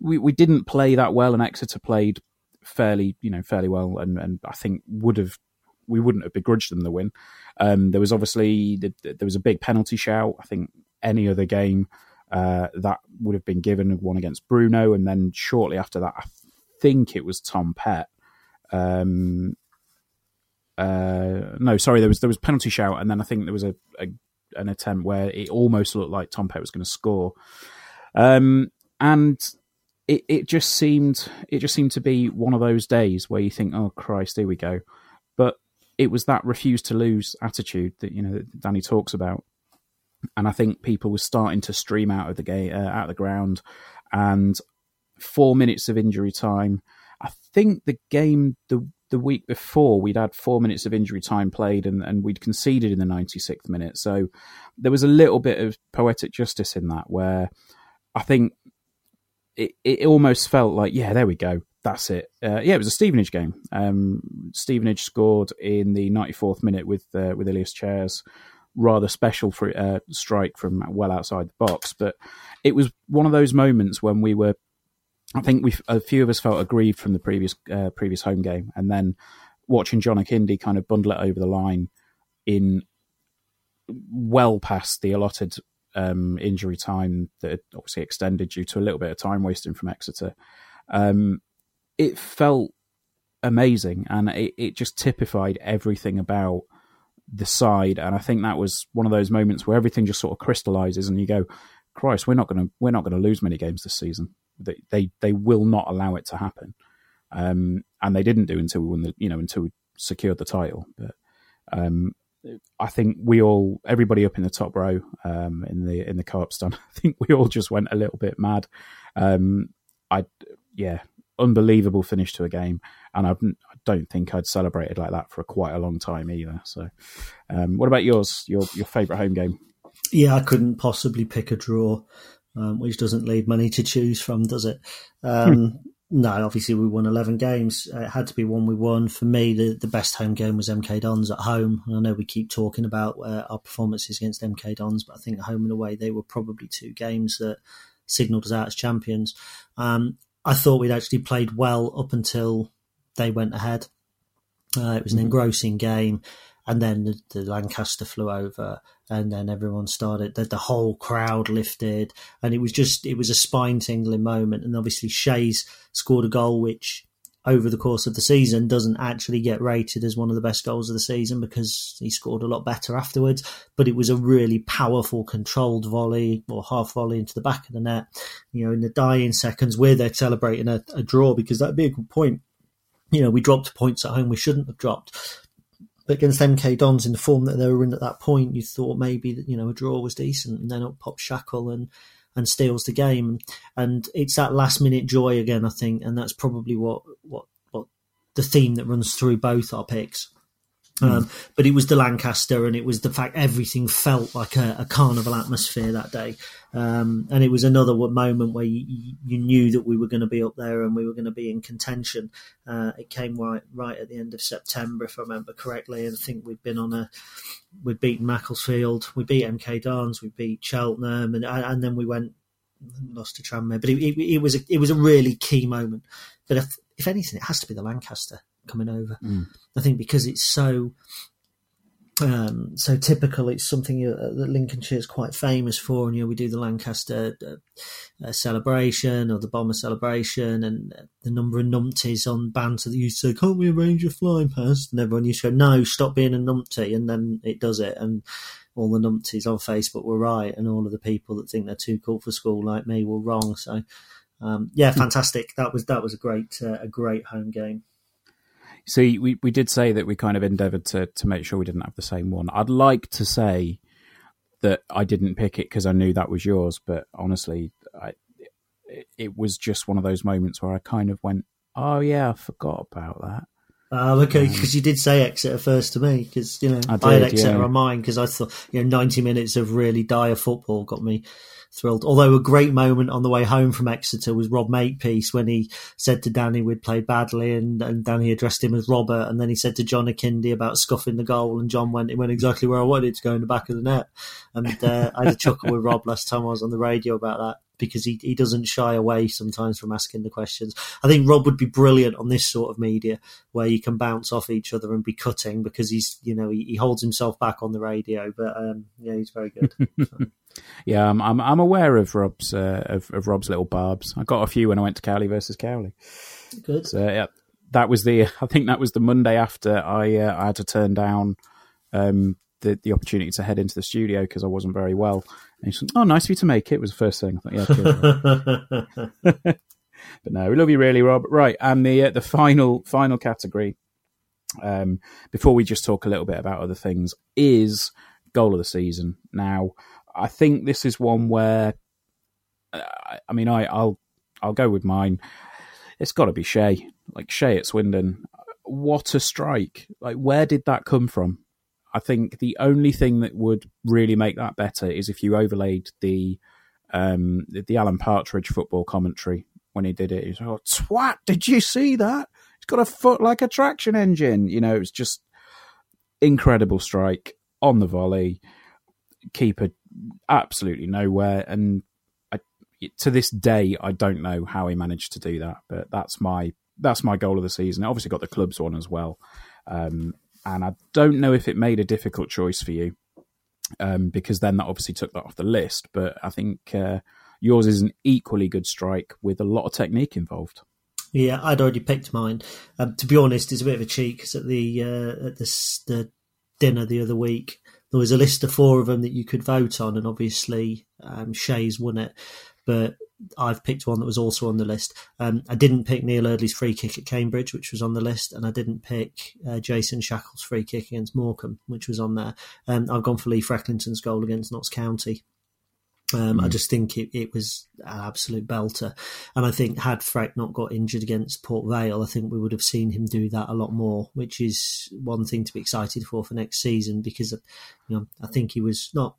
we, we didn't play that well, and Exeter played fairly, you know, fairly well, and, and I think would have we wouldn't have begrudged them the win. Um, there was obviously the, there was a big penalty shout. I think any other game uh, that would have been given one against Bruno, and then shortly after that, I think it was Tom Pett um, uh, no, sorry, there was there was penalty shout, and then I think there was a, a an attempt where it almost looked like Tom Pett was going to score, um, and it it just seemed it just seemed to be one of those days where you think, oh Christ, here we go, but it was that refuse to lose attitude that you know that Danny talks about, and I think people were starting to stream out of the game, uh, out of the ground, and four minutes of injury time. I think the game the the week before we'd had four minutes of injury time played and, and we'd conceded in the 96th minute. So there was a little bit of poetic justice in that where I think it, it almost felt like, yeah, there we go. That's it. Uh, yeah, it was a Stevenage game. Um, Stevenage scored in the 94th minute with uh, with Ilias Chair, rather special for, uh, strike from well outside the box. But it was one of those moments when we were, I think we a few of us felt aggrieved from the previous uh, previous home game, and then watching John Akinde kind of bundle it over the line in well past the allotted um, injury time that obviously extended due to a little bit of time wasting from Exeter. Um, it felt amazing and it, it just typified everything about the side. And I think that was one of those moments where everything just sort of crystallizes and you go, Christ, we're not going to we're not going to lose many games this season. They, they they will not allow it to happen, um, and they didn't do until we won the you know until we secured the title. But um, I think we all, everybody up in the top row um, in the in the co-op stand, I think we all just went a little bit mad. Um, I, yeah, unbelievable finish to a game, and I've, I don't think I'd celebrated like that for quite a long time either. So, um, what about yours? Your your favourite home game? Yeah, I couldn't possibly pick a draw, um, which doesn't leave many to choose from, does it? No, obviously we won 11 games. Uh, it had to be one we won. For me, the, the best home game was MK Dons at home. I know we keep talking about uh, our performances against MK Dons, but I think home and away, they were probably two games that signalled us out as champions. Um, I thought we'd actually played well up until they went ahead. Uh, it was an mm-hmm. engrossing game and then the, the, Lancaster flew over, and then everyone started. The, the whole crowd lifted, and it was just it was a spine tingling moment. And obviously, Shays scored a goal which, over the course of the season, doesn't actually get rated as one of the best goals of the season because he scored a lot better afterwards. But it was a really powerful, controlled volley or half volley into the back of the net. You know, in the dying seconds, we're there celebrating a, a draw because that'd be a good point you know, we dropped points at home we shouldn't have dropped. But against MK Dons in the form that they were in at that point, you thought maybe that you know a draw was decent, and then up pops Shackell and and steals the game. And it's that last minute joy again, I think, and that's probably what what what the theme that runs through both our picks. Mm. Um, but it was the Lancaster, and it was the fact everything felt like a, a carnival atmosphere that day. Um, and it was another moment where you, you, knew that we were going to be up there and we were going to be in contention. Uh, it came right right at the end of September, if I remember correctly. And I think we'd been on a we'd beaten Macclesfield, we beat MK Dons, we beat Cheltenham, and and then we went lost to Tranmere. But it, it, it was a, it was a really key moment. But if, if anything, it has to be the Lancaster coming over. Mm. I think because it's so um, so typical. It's something uh, that Lincolnshire is quite famous for, and you know we do the Lancaster uh, uh, celebration or the Bomber celebration, and uh, the number of numpties on banter that used to say, "Can't we arrange a flying past?" And everyone used to go, "No, stop being a numpty," and then it does it, and all the numpties on Facebook were right, and all of the people that think they're too cool for school like me were wrong. So, um, yeah, hmm. fantastic. That was that was a great uh, a great home game. See, we, we did say that we kind of endeavoured to to make sure we didn't have the same one. I'd like to say that I didn't pick it because I knew that was yours, but honestly, I, it, it, was just one of those moments where I kind of went, "Oh yeah, I forgot about that." Oh, okay, because um, you did say Exeter first to me, because you know I, did, I had Exeter yeah. on mine because I thought you know ninety minutes of really dire football got me thrilled. Although a great moment on the way home from Exeter was Rob Makepeace when he said to Danny we'd played badly and, and Danny addressed him as Robert and then he said to John Akinde about scuffing the goal and John went it went exactly where I wanted to go in the back of the net. And uh, I had a chuckle with Rob last time I was on the radio about that because he, he doesn't shy away sometimes from asking the questions. I think Rob would be brilliant on this sort of media where you can bounce off each other and be cutting because he's you know he, he holds himself back on the radio, but um, yeah, he's very good. yeah, I'm, I'm, I'm aware of Rob's uh, of, of, Rob's little barbs. I got a few when I went to Cowley versus Cowley. Good. So yeah, that was the I think that was the Monday after I uh, I had to turn down um, the the opportunity to head into the studio because I wasn't very well. And he said, "Oh, nice of you to make it." Was the first thing. I thought, yeah. but no, we love you really, Rob. Right, and the uh, the final final category. Um, before we just talk a little bit about other things, is goal of the season. Now, I think this is one where, uh, I mean, I, I'll I'll go with mine. It's got to be Shay, like Shay at Swindon. What a strike! Like, where did that come from? I think the only thing that would really make that better is if you overlaid the um, the Alan Partridge football commentary when he did it. He's like, "Twat! Did you see that? It's got a foot like a traction engine." You know, it was just incredible strike on the volley. keeper absolutely nowhere, and I, to this day, I don't know how he managed to do that. But that's my that's my goal of the season. I obviously got the clubs one as well, um, and I don't know if it made a difficult choice for you um, because then that obviously took that off the list. But I think uh, yours is an equally good strike with a lot of technique involved. Yeah, I'd already picked mine. Um, to be honest, it's a bit of a cheat because at the uh, at the, the dinner the other week, there was a list of four of them that you could vote on, and obviously um, Shay's won it. But I've picked one that was also on the list. Um, I didn't pick Neil Eardley's free kick at Cambridge, which was on the list, and I didn't pick uh, Jason Shackell's free kick against Morecambe, which was on there. Um, I've gone for Lee Frecklington's goal against Notts County. Um, mm. I just think it, it was an absolute belter. And I think had Freck not got injured against Port Vale, I think we would have seen him do that a lot more, which is one thing to be excited for for next season because, you know, I think he was not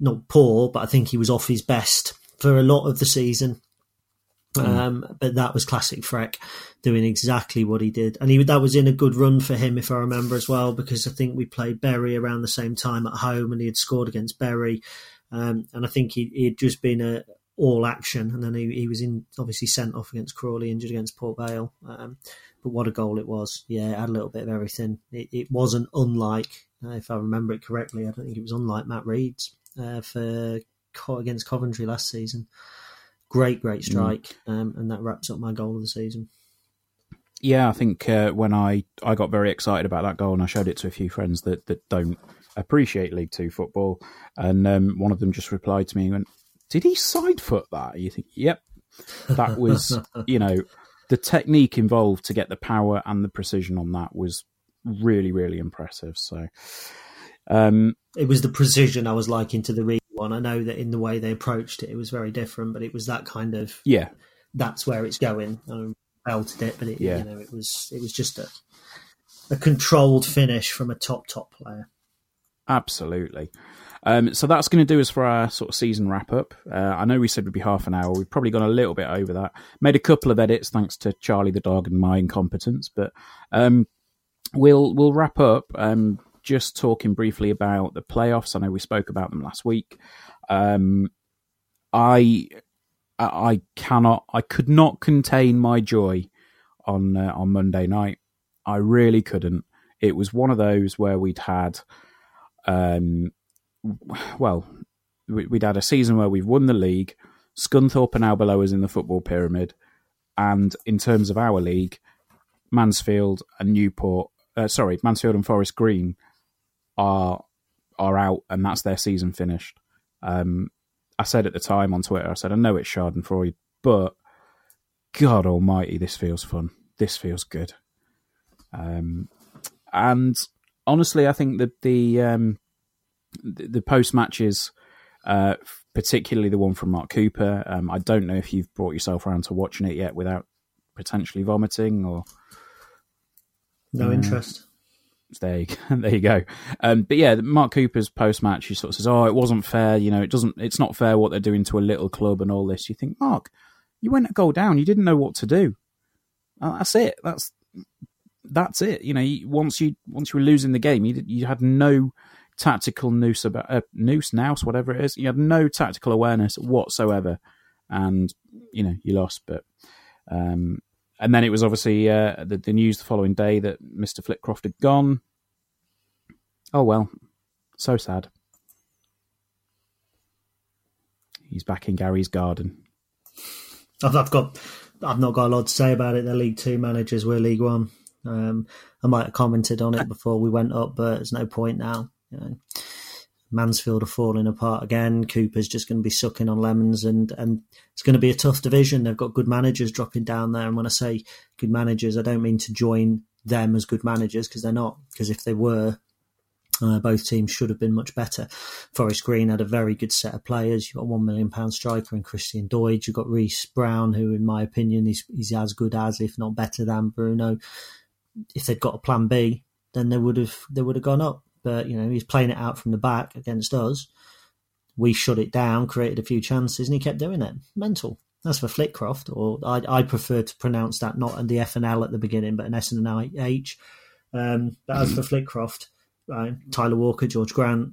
not poor, but I think he was off his best for a lot of the season. Mm. Um, but that was classic Freck doing exactly what he did, and he that was in a good run for him, if I remember as well, because I think we played Bury around the same time at home, and he had scored against Bury, um, and I think he had just been a all action, and then he, he was in obviously sent off against Crawley, injured against Port Vale. Um, but what a goal it was! Yeah, it had a little bit of everything. It, it wasn't unlike, uh, if I remember it correctly, I don't think it was unlike Matt Rhead's uh, for against Coventry last season. Great, great mm. strike, mm. um, and that wraps up my goal of the season. Yeah, I think uh, when I, I got very excited about that goal, and I showed it to a few friends that, that don't appreciate League Two football, and um, one of them just replied to me and went, "Did he side foot that?" You think, "Yep." That was, you know, the technique involved to get the power and the precision on that was really, really impressive. So, um, it was the precision I was liking to the Rhead one. I know that in the way they approached it, it was very different, but it was that kind of yeah. That's where it's going. I belted it, but it, yeah. you know, it was it was just a a controlled finish from a top top player. Absolutely. Um, so that's going to do us for our sort of season wrap up. Uh, I know we said it'd be half an hour. We've probably gone a little bit over that. Made a couple of edits thanks to Charlie the dog and my incompetence, but um, we'll we'll wrap up. Um, just talking briefly about the playoffs. I know we spoke about them last week. Um, I I cannot, I could not contain my joy on uh, on Monday night. I really couldn't. It was one of those where we'd had, um, well, we'd had a season where we've won the league. Scunthorpe are now below us in the football pyramid, and in terms of our league, Mansfield and Newport, uh, sorry, Mansfield and Forest Green are are out and that's their season finished. Um, I said at the time on Twitter, I said, I know it's Schadenfreude, but God Almighty, this feels fun. This feels good. Um, and honestly, I think that the um, the, the post matches, uh, particularly the one from Mark Cooper, um, I don't know if you've brought yourself around to watching it yet without potentially vomiting or no interest there you, there you go. Um, but yeah, Mark Cooper's post match, he sort of says, "Oh, it wasn't fair. You know, it doesn't. It's not fair what they're doing to a little club and all this." You think, Mark, you went a goal down. You didn't know what to do. Uh, that's it. That's that's it. You know, once you once you were losing the game, you you had no tactical noose about uh, noose nouse whatever it is. You had no tactical awareness whatsoever, and you know you lost. But um, and then it was obviously uh, the, the, news the following day that Mr. Flitcroft had gone. Oh well, so sad. He's back in Gary's garden. I've got, I've not got a lot to say about it. They're League Two managers. We're League One. Um, I might have commented on it before we went up, but there's no point now. You know. Mansfield are falling apart again. Cooper's just going to be sucking on lemons, and and it's going to be a tough division. They've got good managers dropping down there, and when I say good managers, I don't mean to join them as good managers because they're not. Because if they were, uh, both teams should have been much better. Forest Green had a very good set of players. You've got one million pound striker and Christian Doidge. You've got Reece Brown, who, in my opinion, is is as good as, if not better than Bruno. If they'd got a plan B, then they would have they would have gone up but you know he's playing it out from the back against us. We shut it down, created a few chances, and he kept doing it. Mental. That's for Flitcroft, or I, I prefer to pronounce that not the F and L at the beginning, but an S and an H. Um, but as for Flitcroft, right, Tyler Walker, George Grant,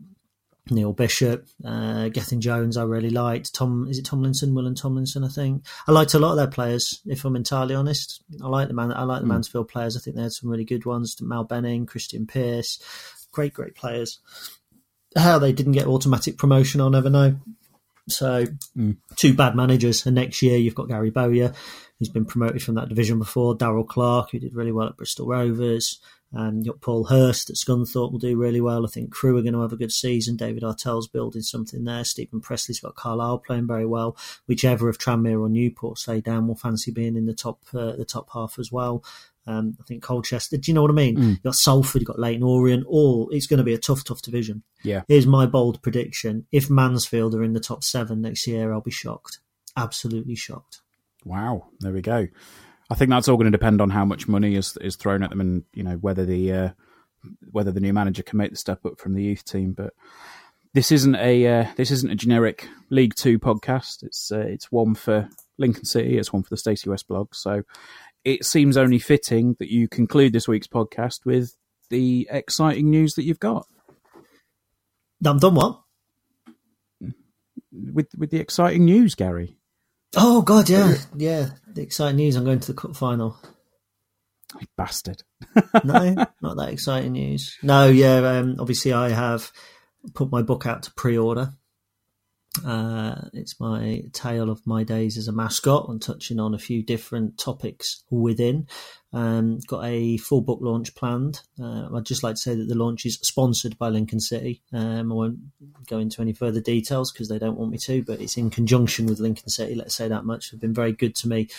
Neil Bishop, uh, Gethin Jones, I really liked. Tom, is it Tomlinson? William Tomlinson, I think. I liked a lot of their players. If I'm entirely honest, I like the man. I like the mm. Mansfield players. I think they had some really good ones. Mal Benning, Krystian Pearce, great, great players. How they didn't get automatic promotion, I'll never know. So, mm. two bad managers. And next year, you've got Gary Bowyer, who's been promoted from that division before. Darrell Clarke, who did really well at Bristol Rovers. Um, you've got Paul Hurst at Scunthorpe will do really well. I think Crewe are going to have a good season. David Artell's building something there. Steven Pressley's got Carlisle playing very well. Whichever of Tranmere or Newport stay down will fancy being in the top uh, the top half as well. Um, I think Colchester. Do you know what I mean? Mm. You've got Salford, you've got Leyton Orient. All it's going to be a tough, tough division. Yeah. Here's my bold prediction: if Mansfield are in the top seven next year, I'll be shocked. Absolutely shocked. Wow. There we go. I think that's all going to depend on how much money is is thrown at them, and you know whether the uh, whether the new manager can make the step up from the youth team. But this isn't a uh, this isn't a generic League Two podcast. It's uh, it's one for Lincoln City. It's one for the Stacey West blog. So it seems only fitting that you conclude this week's podcast with the exciting news that you've got. I'm done what? With with the exciting news, Gary. Oh God, yeah, yeah. The exciting news: I'm going to the cup final. You bastard. no, not that exciting news. No, yeah. Um, obviously, I have put my book out to pre-order. Uh, it's my tale of my days as a mascot and touching on a few different topics within. Um, got a full book launch planned. Uh, I'd just like to say that the launch is sponsored by Lincoln City. Um, I won't go into any further details because they don't want me to, but it's in conjunction with Lincoln City. Let's say that much. They've been very good to me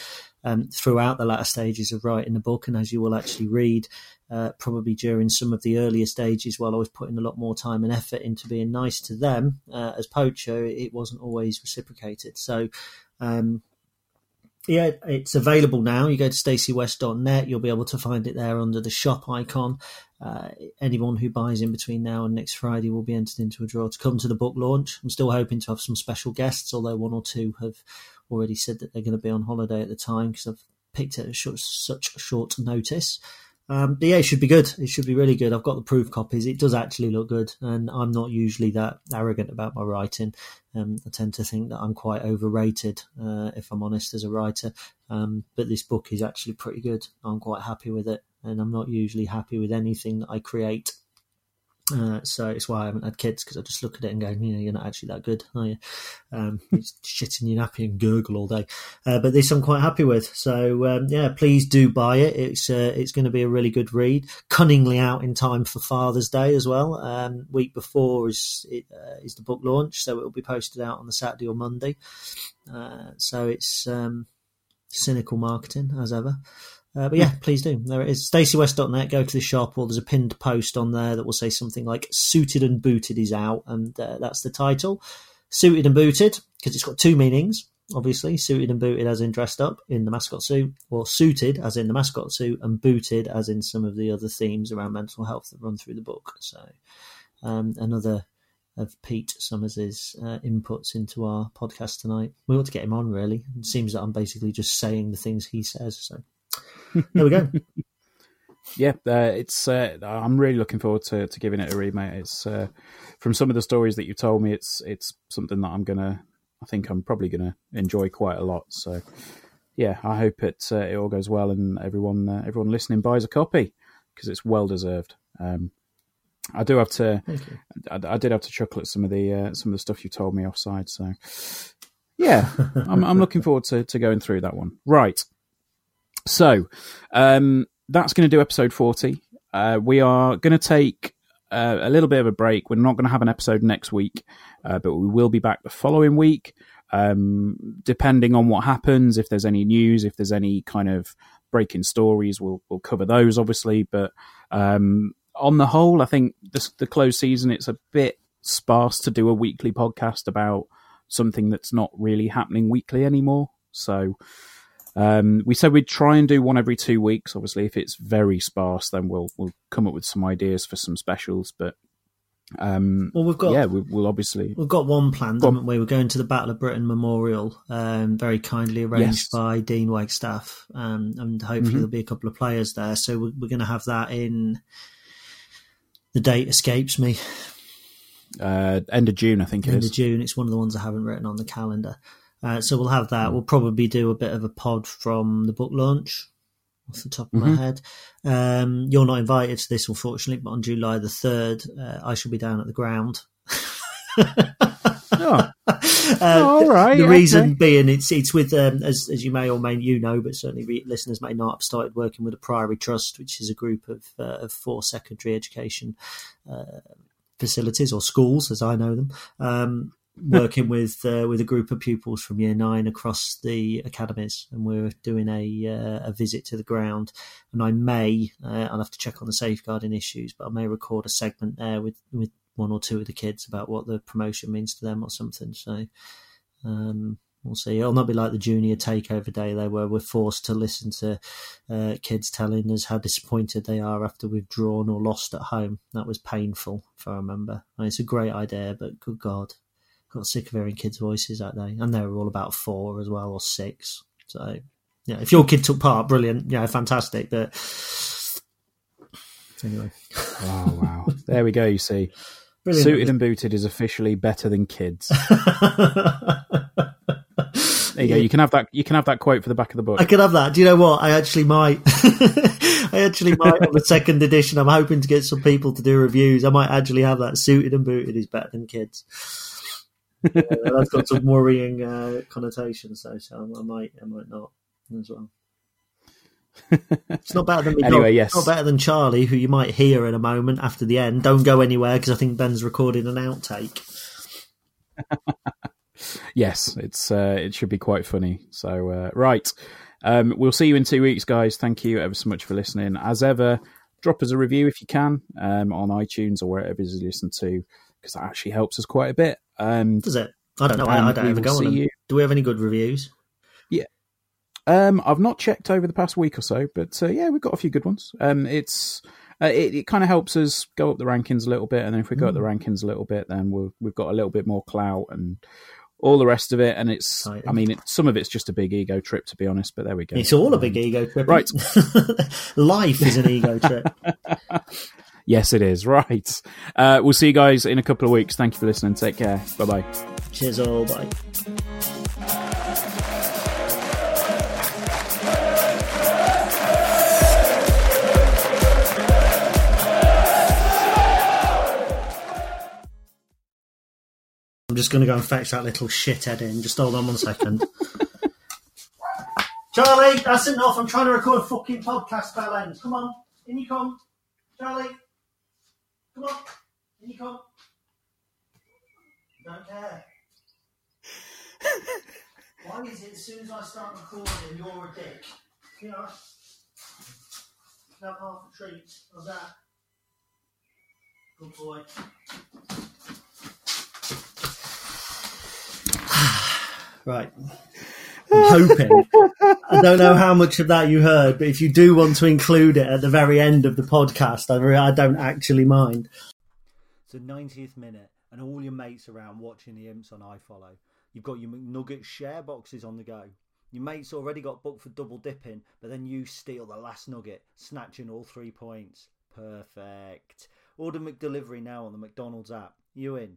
um, throughout the latter stages of writing the book, and as you will actually read, uh, probably during some of the earlier stages, while I was putting a lot more time and effort into being nice to them uh, as poacher, it wasn't always reciprocated. So. Um, yeah, it's available now. You go to staceywest.net, you'll be able to find it there under the shop icon. Uh, anyone who buys in between now and next Friday will be entered into a draw to come to the book launch. I'm still hoping to have some special guests, although one or two have already said that they're going to be on holiday at the time because I've picked it at such short notice. Um, but yeah, it should be good. It should be really good. I've got the proof copies. It does actually look good, and I'm not usually that arrogant about my writing. Um, I tend to think that I'm quite overrated, uh, if I'm honest, as a writer. Um, but this book is actually pretty good. I'm quite happy with it, and I'm not usually happy with anything that I create. Uh, so it's why I haven't had kids because I just look at it and go, you know, you're not actually that good, are you? Um, shitting your nappy and gurgle all day. Uh, but this I'm quite happy with. So um, yeah, please do buy it. It's uh, it's going to be a really good read. Cunningly out in time for Father's Day as well. Um, week before is it, uh, is the book launch, so it will be posted out on the Saturday or Monday. Uh, so it's um, cynical marketing as ever. Uh, but yeah, please do. There it is. StaceyWest.net. Go to the shop, or there's a pinned post on there that will say something like "Suited and Booted" is out, and uh, that's the title. Suited and booted because it's got two meanings. Obviously, suited and booted as in dressed up in the mascot suit, or suited as in the mascot suit, and booted as in some of the other themes around mental health that run through the book. So, um, another of Pete Summers' uh, inputs into our podcast tonight. We ought to get him on, really. It seems that I'm basically just saying the things he says. So there we go. yeah, uh, it's. Uh, I'm really looking forward to, to giving it a read, mate. It's uh, from some of the stories that you told me. It's it's something that I'm gonna. I think I'm probably gonna enjoy quite a lot. So, yeah, I hope it uh, it all goes well and everyone uh, everyone listening buys a copy because it's well deserved. Um, I do have to. I, I, did have to chuckle at some of the uh, some of the stuff you told me offside. So, yeah, I'm, I'm looking forward to, to going through that one. Right. So um, that's going to do episode 40. Uh, we are going to take uh, a little bit of a break. We're not going to have an episode next week, uh, but we will be back the following week. Um, depending on what happens, if there's any news, if there's any kind of breaking stories, we'll we'll cover those obviously. But um, on the whole, I think this, the closed season it's a bit sparse to do a weekly podcast about something that's not really happening weekly anymore. So um, we said we'd try and do one every two weeks. Obviously, if it's very sparse, then we'll we'll come up with some ideas for some specials. But um, well, we've got yeah, we, will obviously we've got one planned, haven't we? We're going to the Battle of Britain Memorial, um, very kindly arranged yes. by Dean Wagstaff, um, and hopefully mm-hmm. there'll be a couple of players there. So we're, we're going to have that in. The date escapes me. Uh, end of June, I think end is. of June. It's one of the ones I haven't written on the calendar. Uh, so we'll have that. We'll probably do a bit of a pod from the book launch off the top of Mm-hmm. my head. Um, you're not invited to this, unfortunately, but on July the 3rd, uh, I shall be down at the ground. Oh, Uh, all right. the okay. reason being, it's it's with um, as as you may or may you know, but certainly re- listeners may not. I've started working with the Priory Trust, which is a group of uh, of four secondary education uh, facilities or schools, as I know them. Um, working with uh, with a group of pupils from year nine across the academies, and we're doing a uh, a visit to the ground. And I may uh, I'll have to check on the safeguarding issues, but I may record a segment there with with one or two of the kids about what the promotion means to them or something. So um, we'll see. It'll not be like the junior takeover day though, where we're forced to listen to uh, kids telling us how disappointed they are after we've drawn or lost at home. That was painful, if I remember. I mean, it's a great idea, but good God, got sick of hearing kids' voices that day, and they were all about four as well or six. So. Yeah, if your kid took part, brilliant. Yeah, fantastic. But anyway, Oh wow! There we go. You see, brilliant. suited and booted is officially better than kids. There you go. You can have that. You can have that quote for the back of the book. I could have that. Do you know what? I actually might. I actually might on the second edition. I'm hoping to get some people to do reviews. I might actually have that. Suited and booted is better than kids. Yeah, that's got some worrying uh, connotations, though. So I might, I might not as well. It's not better than me Anyway, dog. yes. Not better than Charlie, who you might hear in a moment after the end. Don't go anywhere because I think Ben's recording an outtake. Yes, it's uh, it should be quite funny. So uh, right, um, we'll see you in two weeks, guys. Thank you ever so much for listening. As ever, drop us a review if you can um, on iTunes or wherever you listen to, because that actually helps us quite a bit. Um, Does it? I don't know. I, I don't we ever go on them. you- Do we have any good reviews? Yeah. Um, I've not checked over the past week or so, but uh, yeah, we've got a few good ones. Um, it's uh, it, it kind of helps us go up the rankings a little bit, and then if we go up the Mm. rankings a little bit, then we'll, we've got a little bit more clout and all the rest of it. And it's, Exciting. I mean, it, some of it's just a big ego trip, to be honest. But there we go. It's all a Um, big ego trip. right. Life is an ego trip. Yes, it is. Right. Uh, we'll see you guys in a couple of weeks. Thank you for listening. Take care. Bye bye. Cheers all. Bye. I'm just going to go and fetch that little shithead in. Just hold on one second. Charlie, that's enough. I'm trying to record a fucking podcast, bell. Come on. In you come. Charlie. Come on. In you come. Don't care. Why is it as soon as I start recording, you're a dick? You know, have half a treat. of that? Good boy. right. I'm hoping. I don't know how much of that you heard, but if you do want to include it at the very end of the podcast, I, re- I don't actually mind. The 90th minute, and all your mates around watching the imps on iFollow. You've got your McNugget share boxes on the go. Your mate's already got booked for double dipping, but then you steal the last nugget, snatching all three points. Perfect. Order McDelivery now on the McDonald's app. You in?